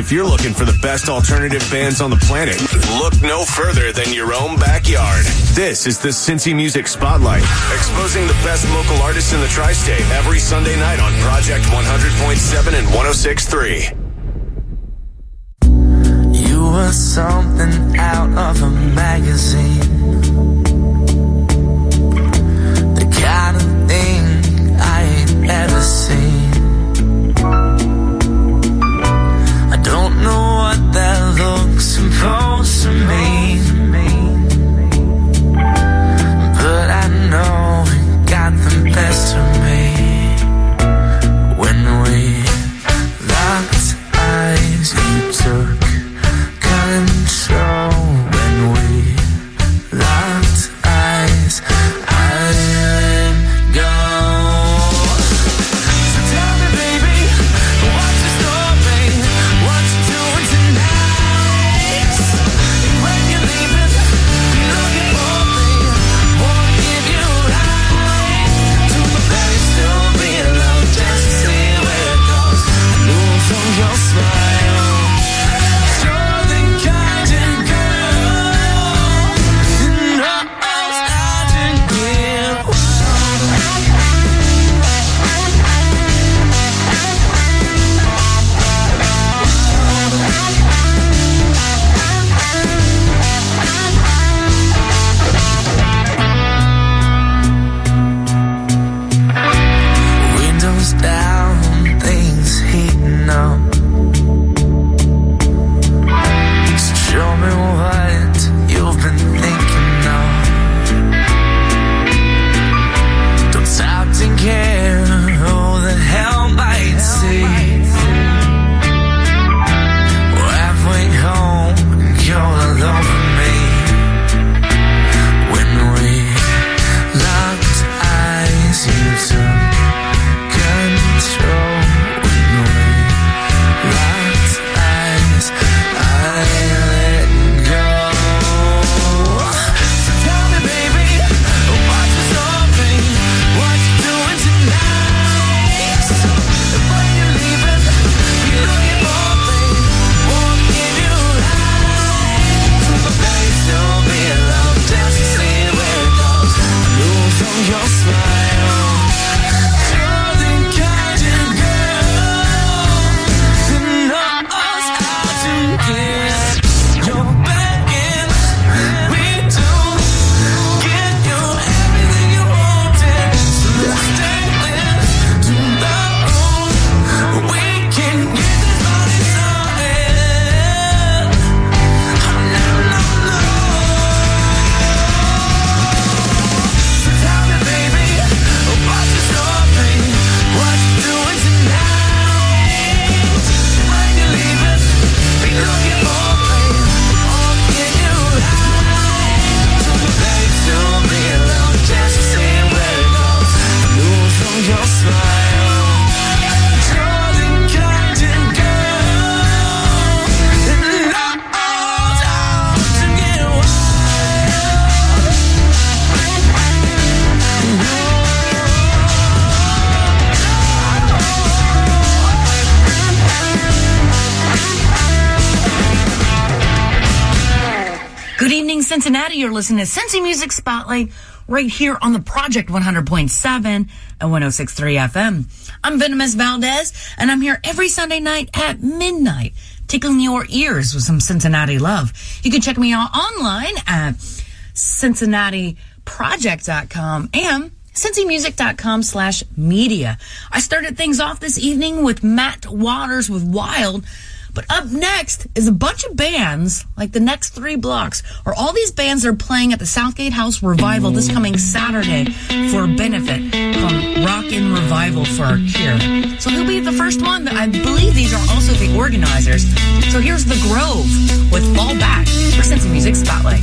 If you're looking for the best alternative bands on the planet, look no further than your own backyard. This is the Cincy Music Spotlight, exposing the best local artists in the tri-state every Sunday night on Project 100.7 and 106.3. You were something out of a magazine. The kind of thing I ain't ever seen. To Cincinnati. You're listening to Cincy Music Spotlight right here on the Project 100.7 and 106.3 FM. I'm Venomous Valdez, and I'm here every Sunday night at midnight, tickling your ears with some Cincinnati love. You can check me out online at cincinnatiproject.com and cincymusic.com slash media. I started things off this evening with Matt Waters with Wild, but up next is a bunch of bands, like the next three blocks, or all these bands are playing at the Southgate House Revival this coming Saturday for a benefit called Rockin' Revival for Our Cure. So he'll be the first one, I believe these are also the organizers. So here's The Grove with Fall Back for Cincy Music Spotlight.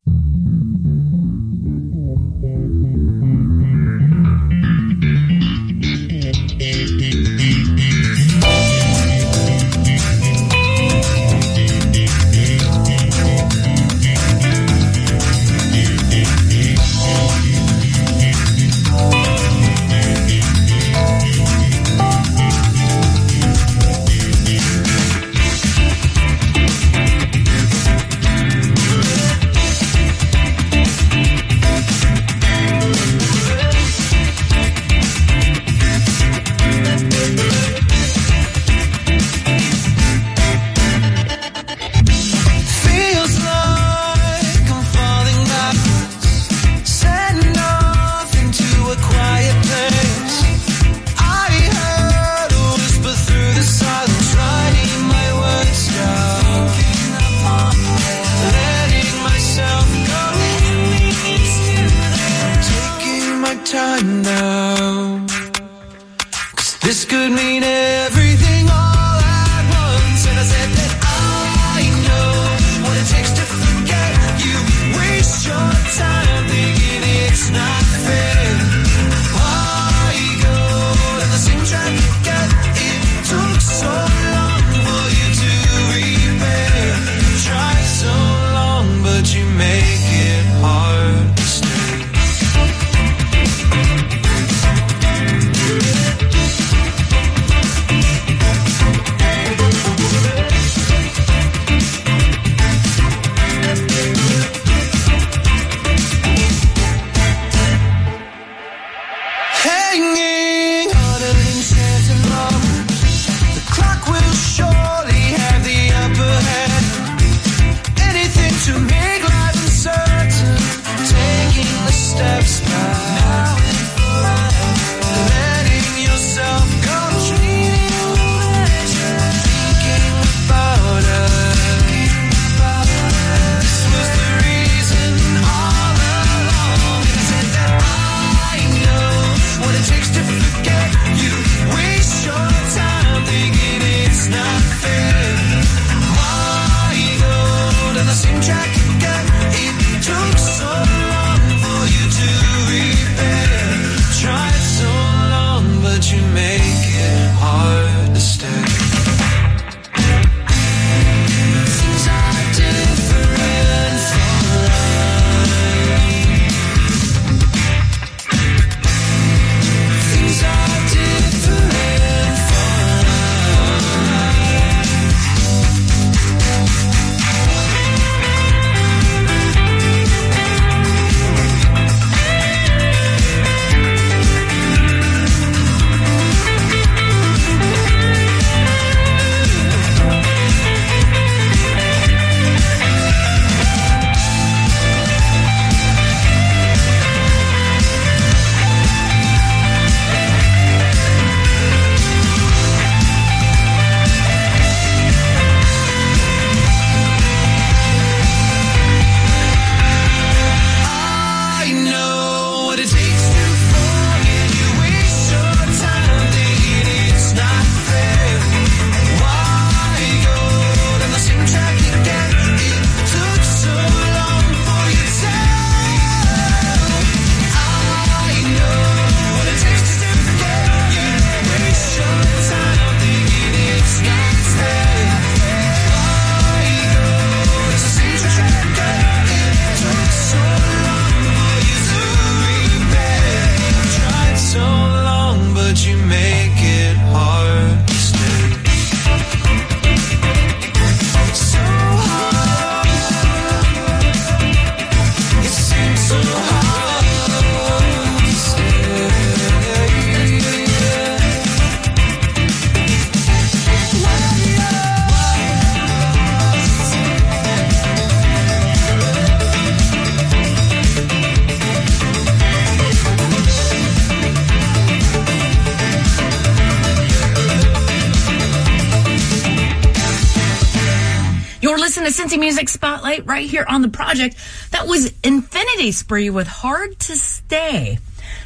music spotlight right here on the project. That was Infinity Spree with Hard to Stay.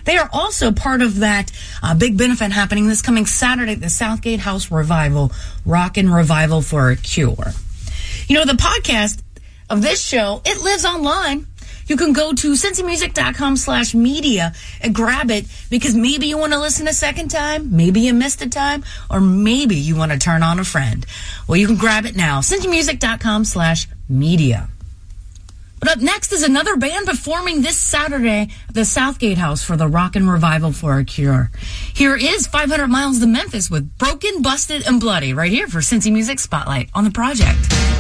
They are also part of that uh, big benefit happening this coming Saturday at the Southgate House Revival, Rockin' Revival for a Cure. You know, the podcast of this show, it lives online you can go to cincymusic.com slash media and grab it because maybe you want to listen a second time, maybe you missed a time, or maybe you want to turn on a friend. Well, you can grab it now. cincymusic.com slash media. But up next is another band performing this Saturday at the Southgate House for the Rockin' Revival for a Cure. Here is 500 Miles to Memphis with Broken, Busted, and Bloody right here for Cincy Music Spotlight on the project.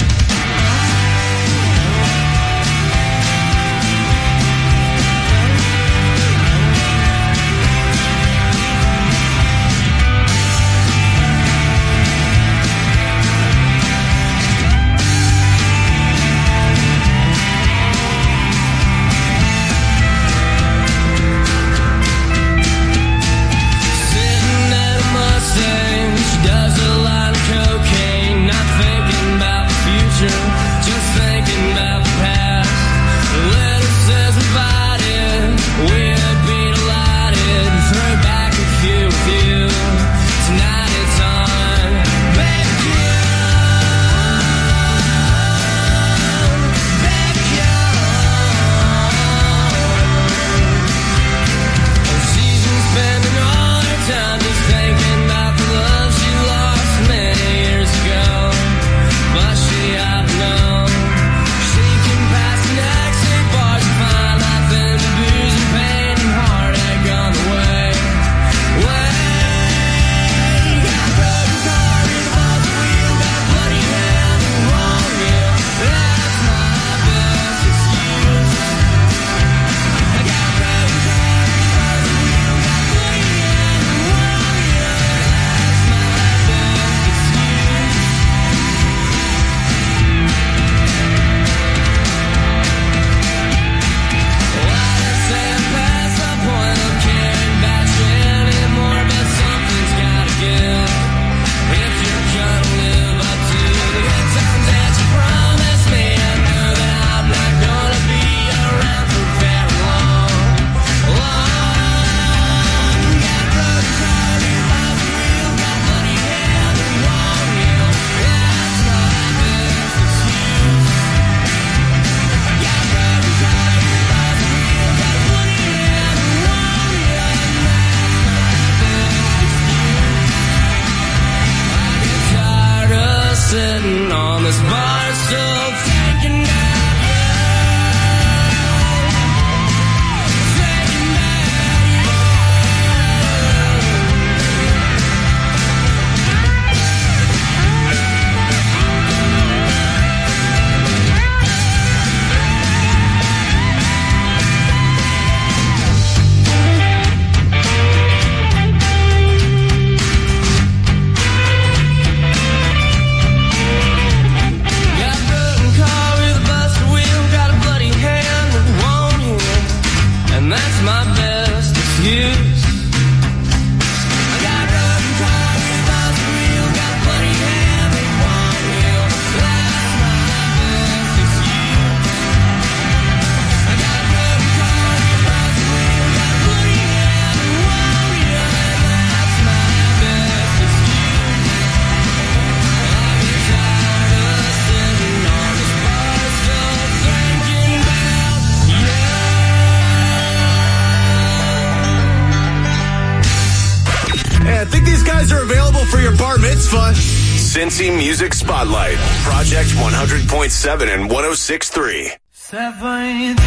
Your bar mitzvah. Cincy Music Spotlight, Project 100.7 and 106.3. Seven,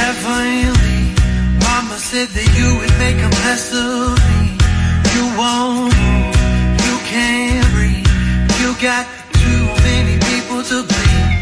heavenly. Mama said that you would make a mess of me. You won't, you can't breathe. You got too many people to bleed.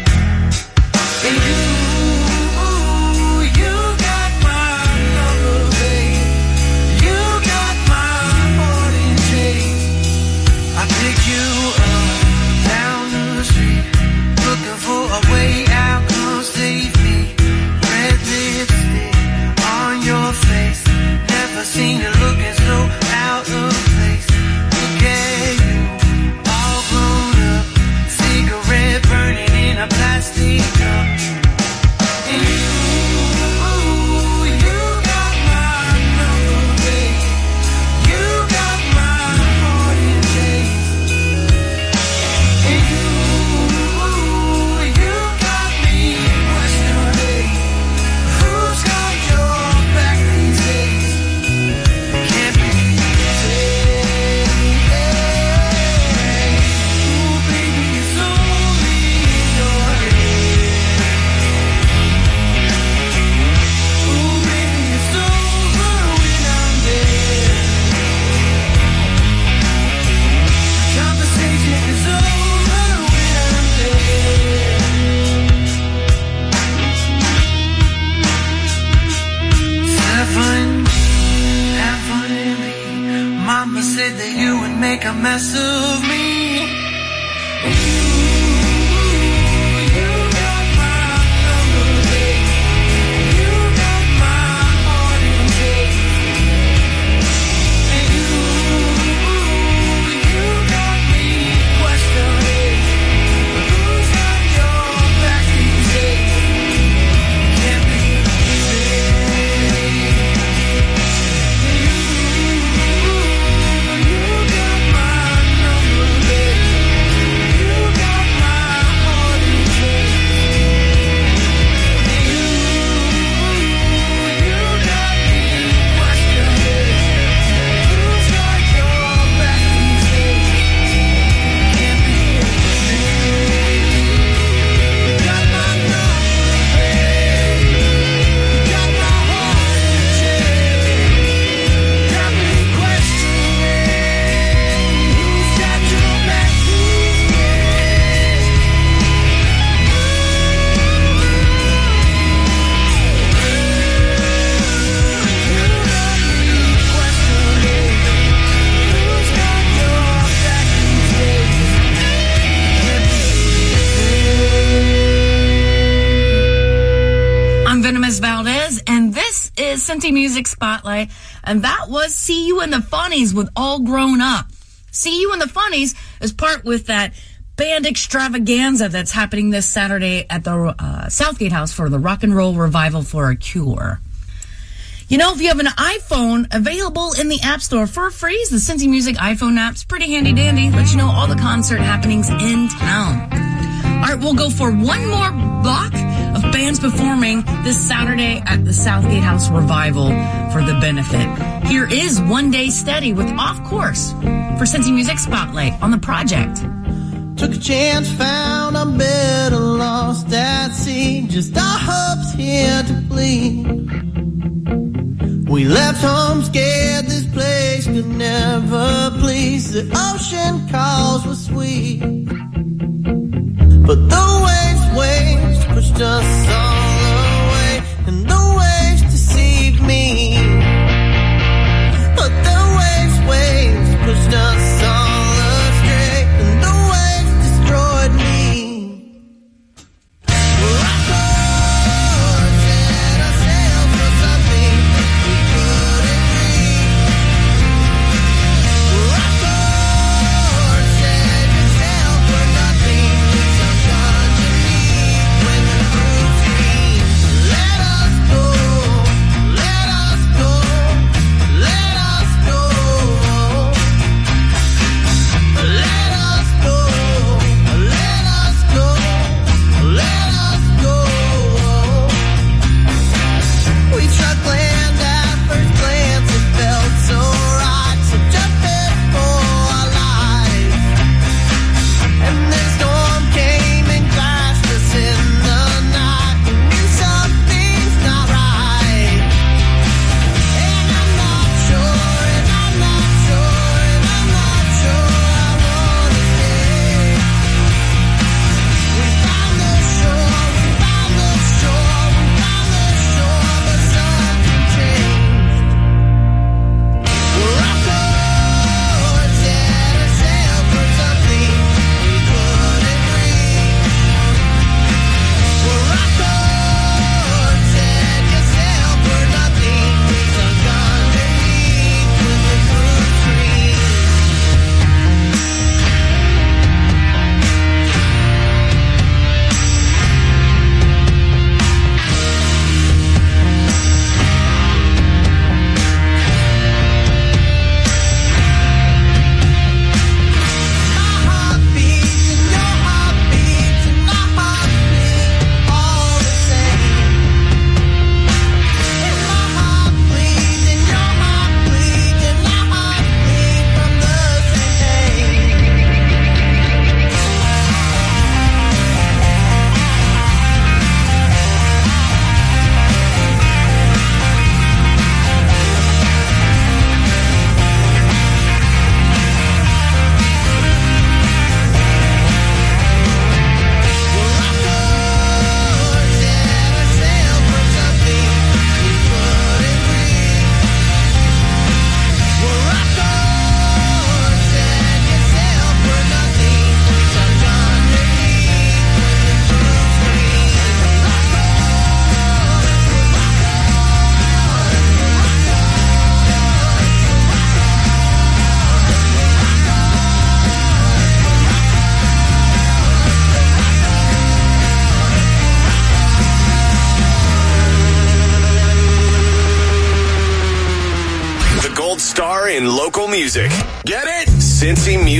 With All Grown Up. See You in the Funnies is part with that band extravaganza that's happening this Saturday at the uh, Southgate House for the Rock and Roll Revival for a Cure. You know, if you have an iPhone available in the App Store for free, the Cincy Music iPhone app's pretty handy dandy. Let you know all the concert happenings in town. All right, we'll go for one more block of bands performing this Saturday at the Southgate House Revival for the benefit. Here is One Day Steady with Off Course for Cincy Music Spotlight on the project. Took a chance, found a better lost at sea. Just our hopes here to plead. We left home scared this place could never please. The ocean calls were sweet. But the waves, waves pushed us all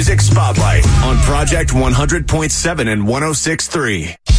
Music Spotlight on Project 100.7 and 106.3.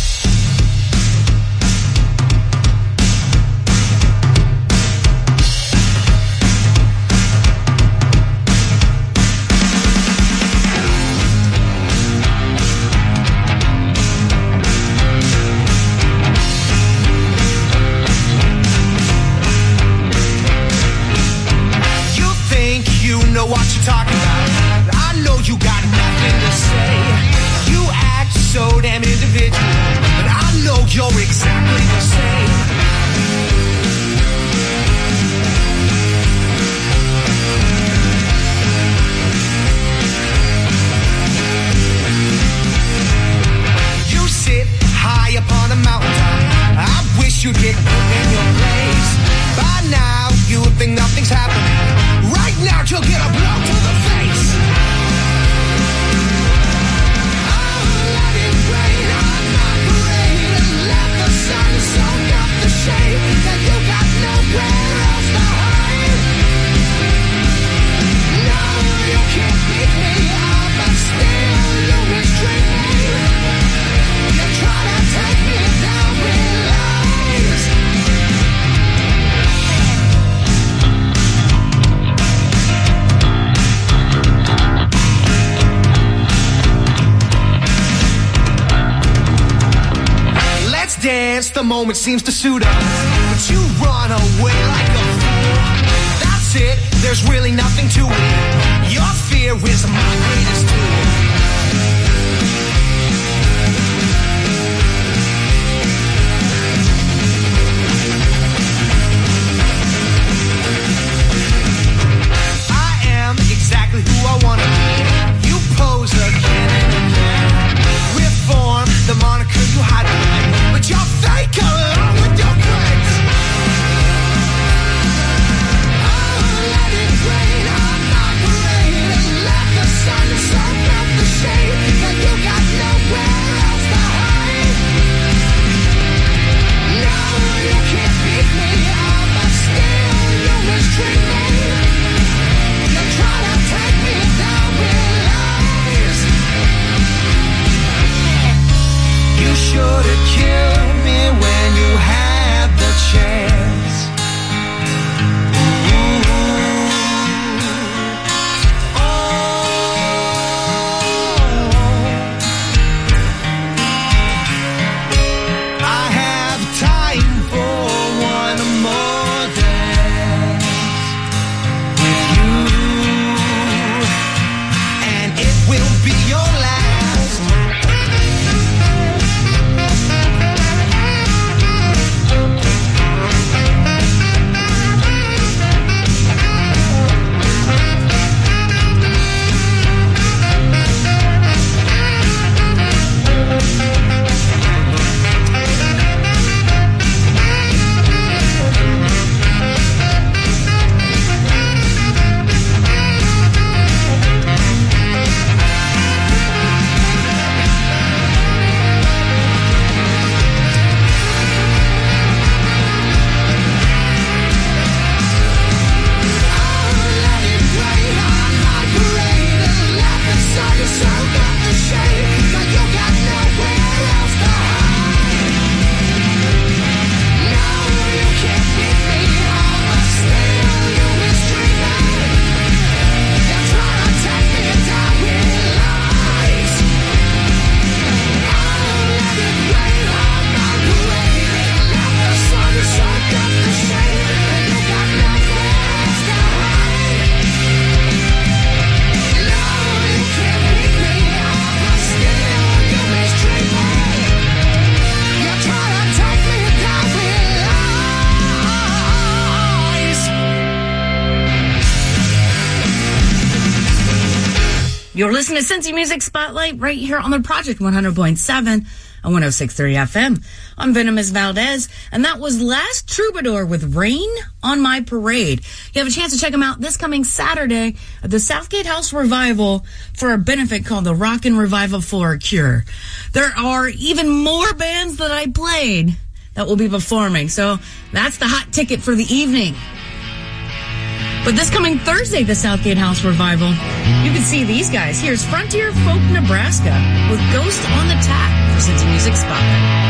moment seems to suit us. But you run away like a fool. That's it, there's really nothing to it. Your fear is my greatest tool. Cincy Music Spotlight right here on the Project 100.7 and 106.3 FM. I'm Venomous Valdez, and that was Last Troubadour with Rain on My Parade. You have a chance to check them out this coming Saturday at the Southgate House Revival for a benefit called the Rockin' Revival for a Cure. There are even more bands that I played that will be performing, so that's the hot ticket for the evening. But this coming Thursday, the Southgate House Revival, you can see these guys. Here's Frontier Folk Nebraska with Ghost on the Tap for Music Spotlight.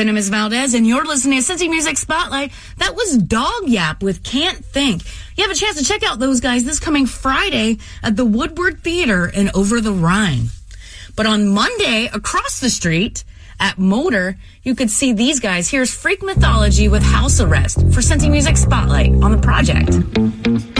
Venomous Valdez, and you're listening to Cincy Music Spotlight. That was Dawg Yawp with Can't Think. You have a chance to check out those guys this coming Friday at the Woodward Theater in Over the Rhine. But on Monday, across the street at MOTR, you could see these guys. Here's Freak Mythology with House Arrest for Cincy Music Spotlight on the project.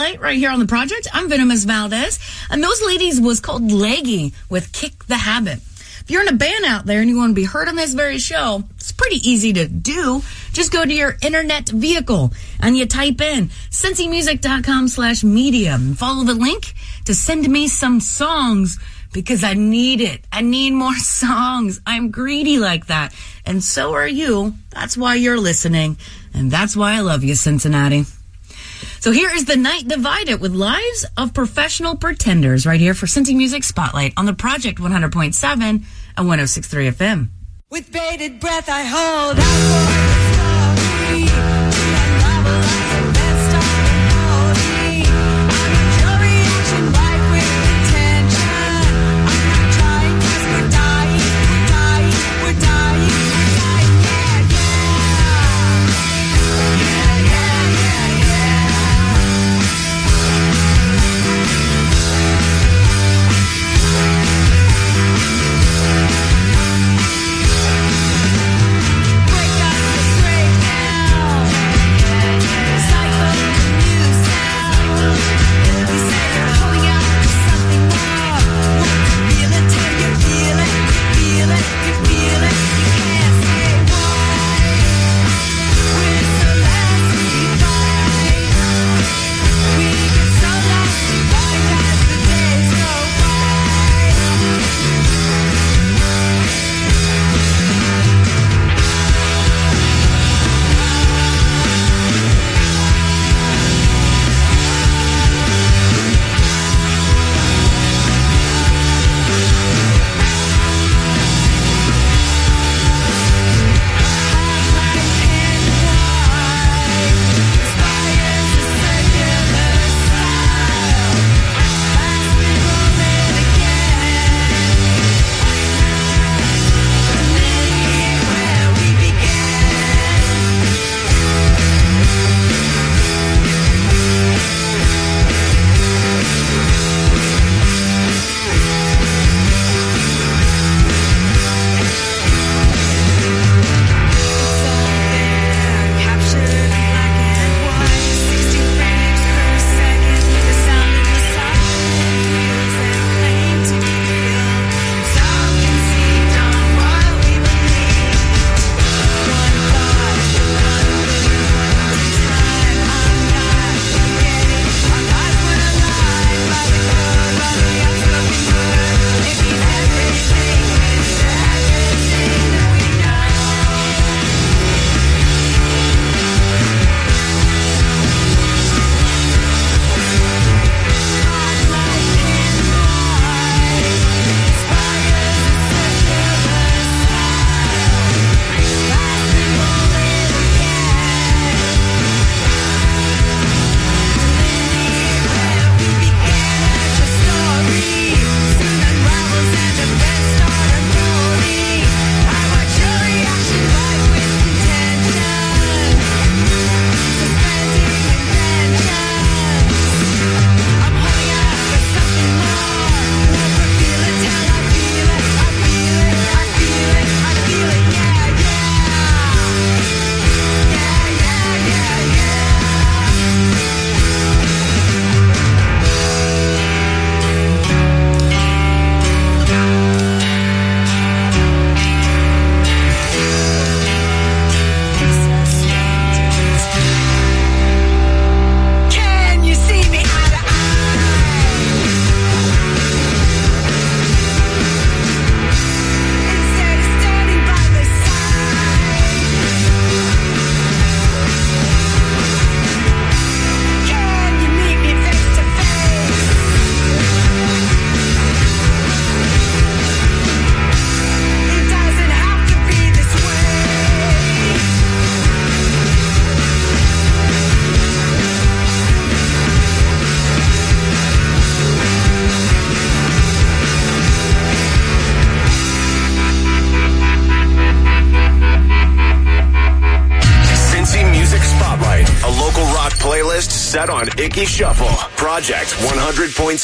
Spotlight right here on the project. I'm Venomous Valdez. And those ladies was called Leggy with Kick the Habit. If you're in a band out there and you want to be heard on this very show, it's pretty easy to do. Just go to your internet vehicle and you type in cincymusic.com slash media and follow the link to send me some songs because I need it. I need more songs. I'm greedy like that. And so are you. That's why you're listening. And that's why I love you, Cincinnati. So here is the night divided with lives of professional pretenders right here for Cincy Music Spotlight on the Project 100.7 and 106.3 FM. With bated breath, I hold out for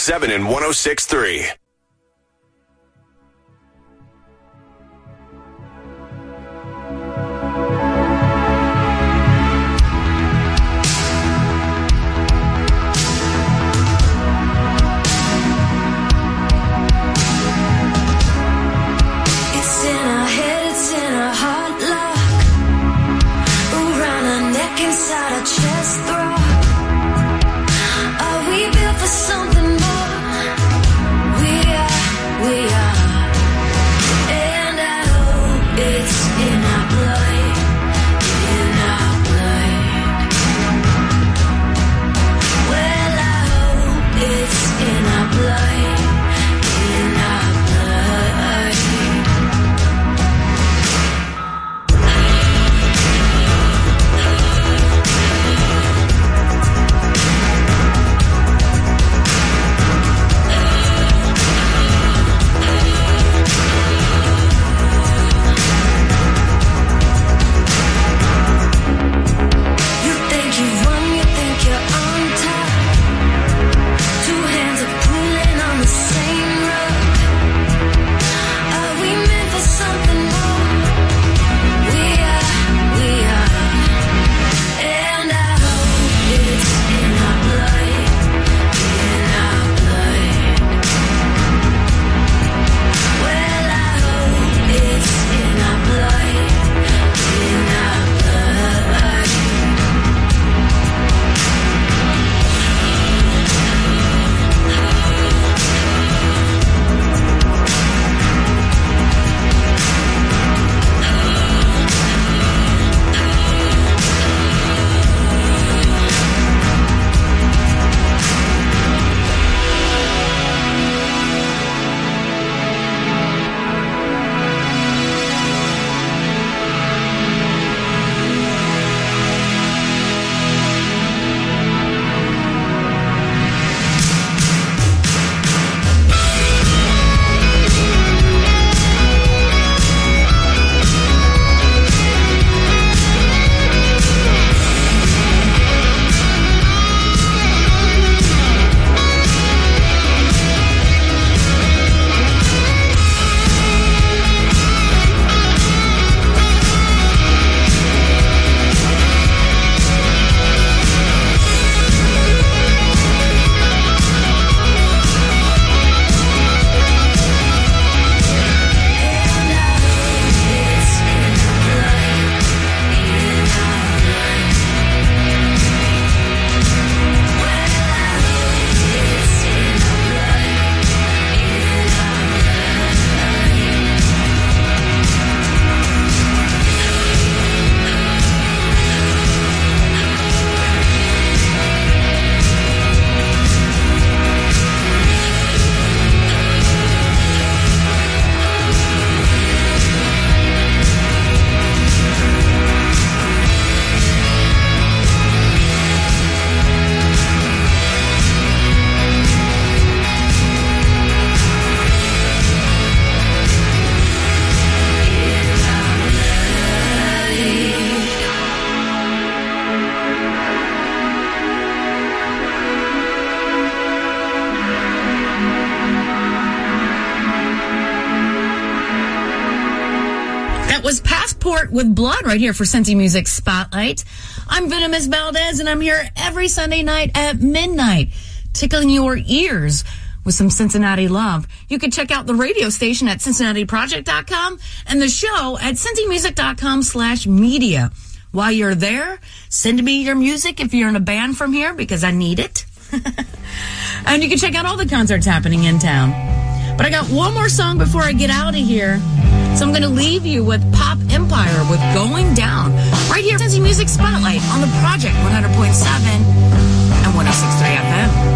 100.7 and 106.3. With Blood right here for Cincy Music Spotlight. I'm Venomous Valdez and I'm here every Sunday night at midnight, tickling your ears with some Cincinnati love. You can check out the radio station at cincinnatiproject.com and the show at cincymusic.com slash media. While you're there, send me your music if you're in a band from here because I need it. and you can check out all the concerts happening in town. But I got one more song before I get out of here. So I'm going to leave you with Pop Empire with Going Down. Right here, Cincy Music Spotlight on the Project 100.7 and 106.3 FM.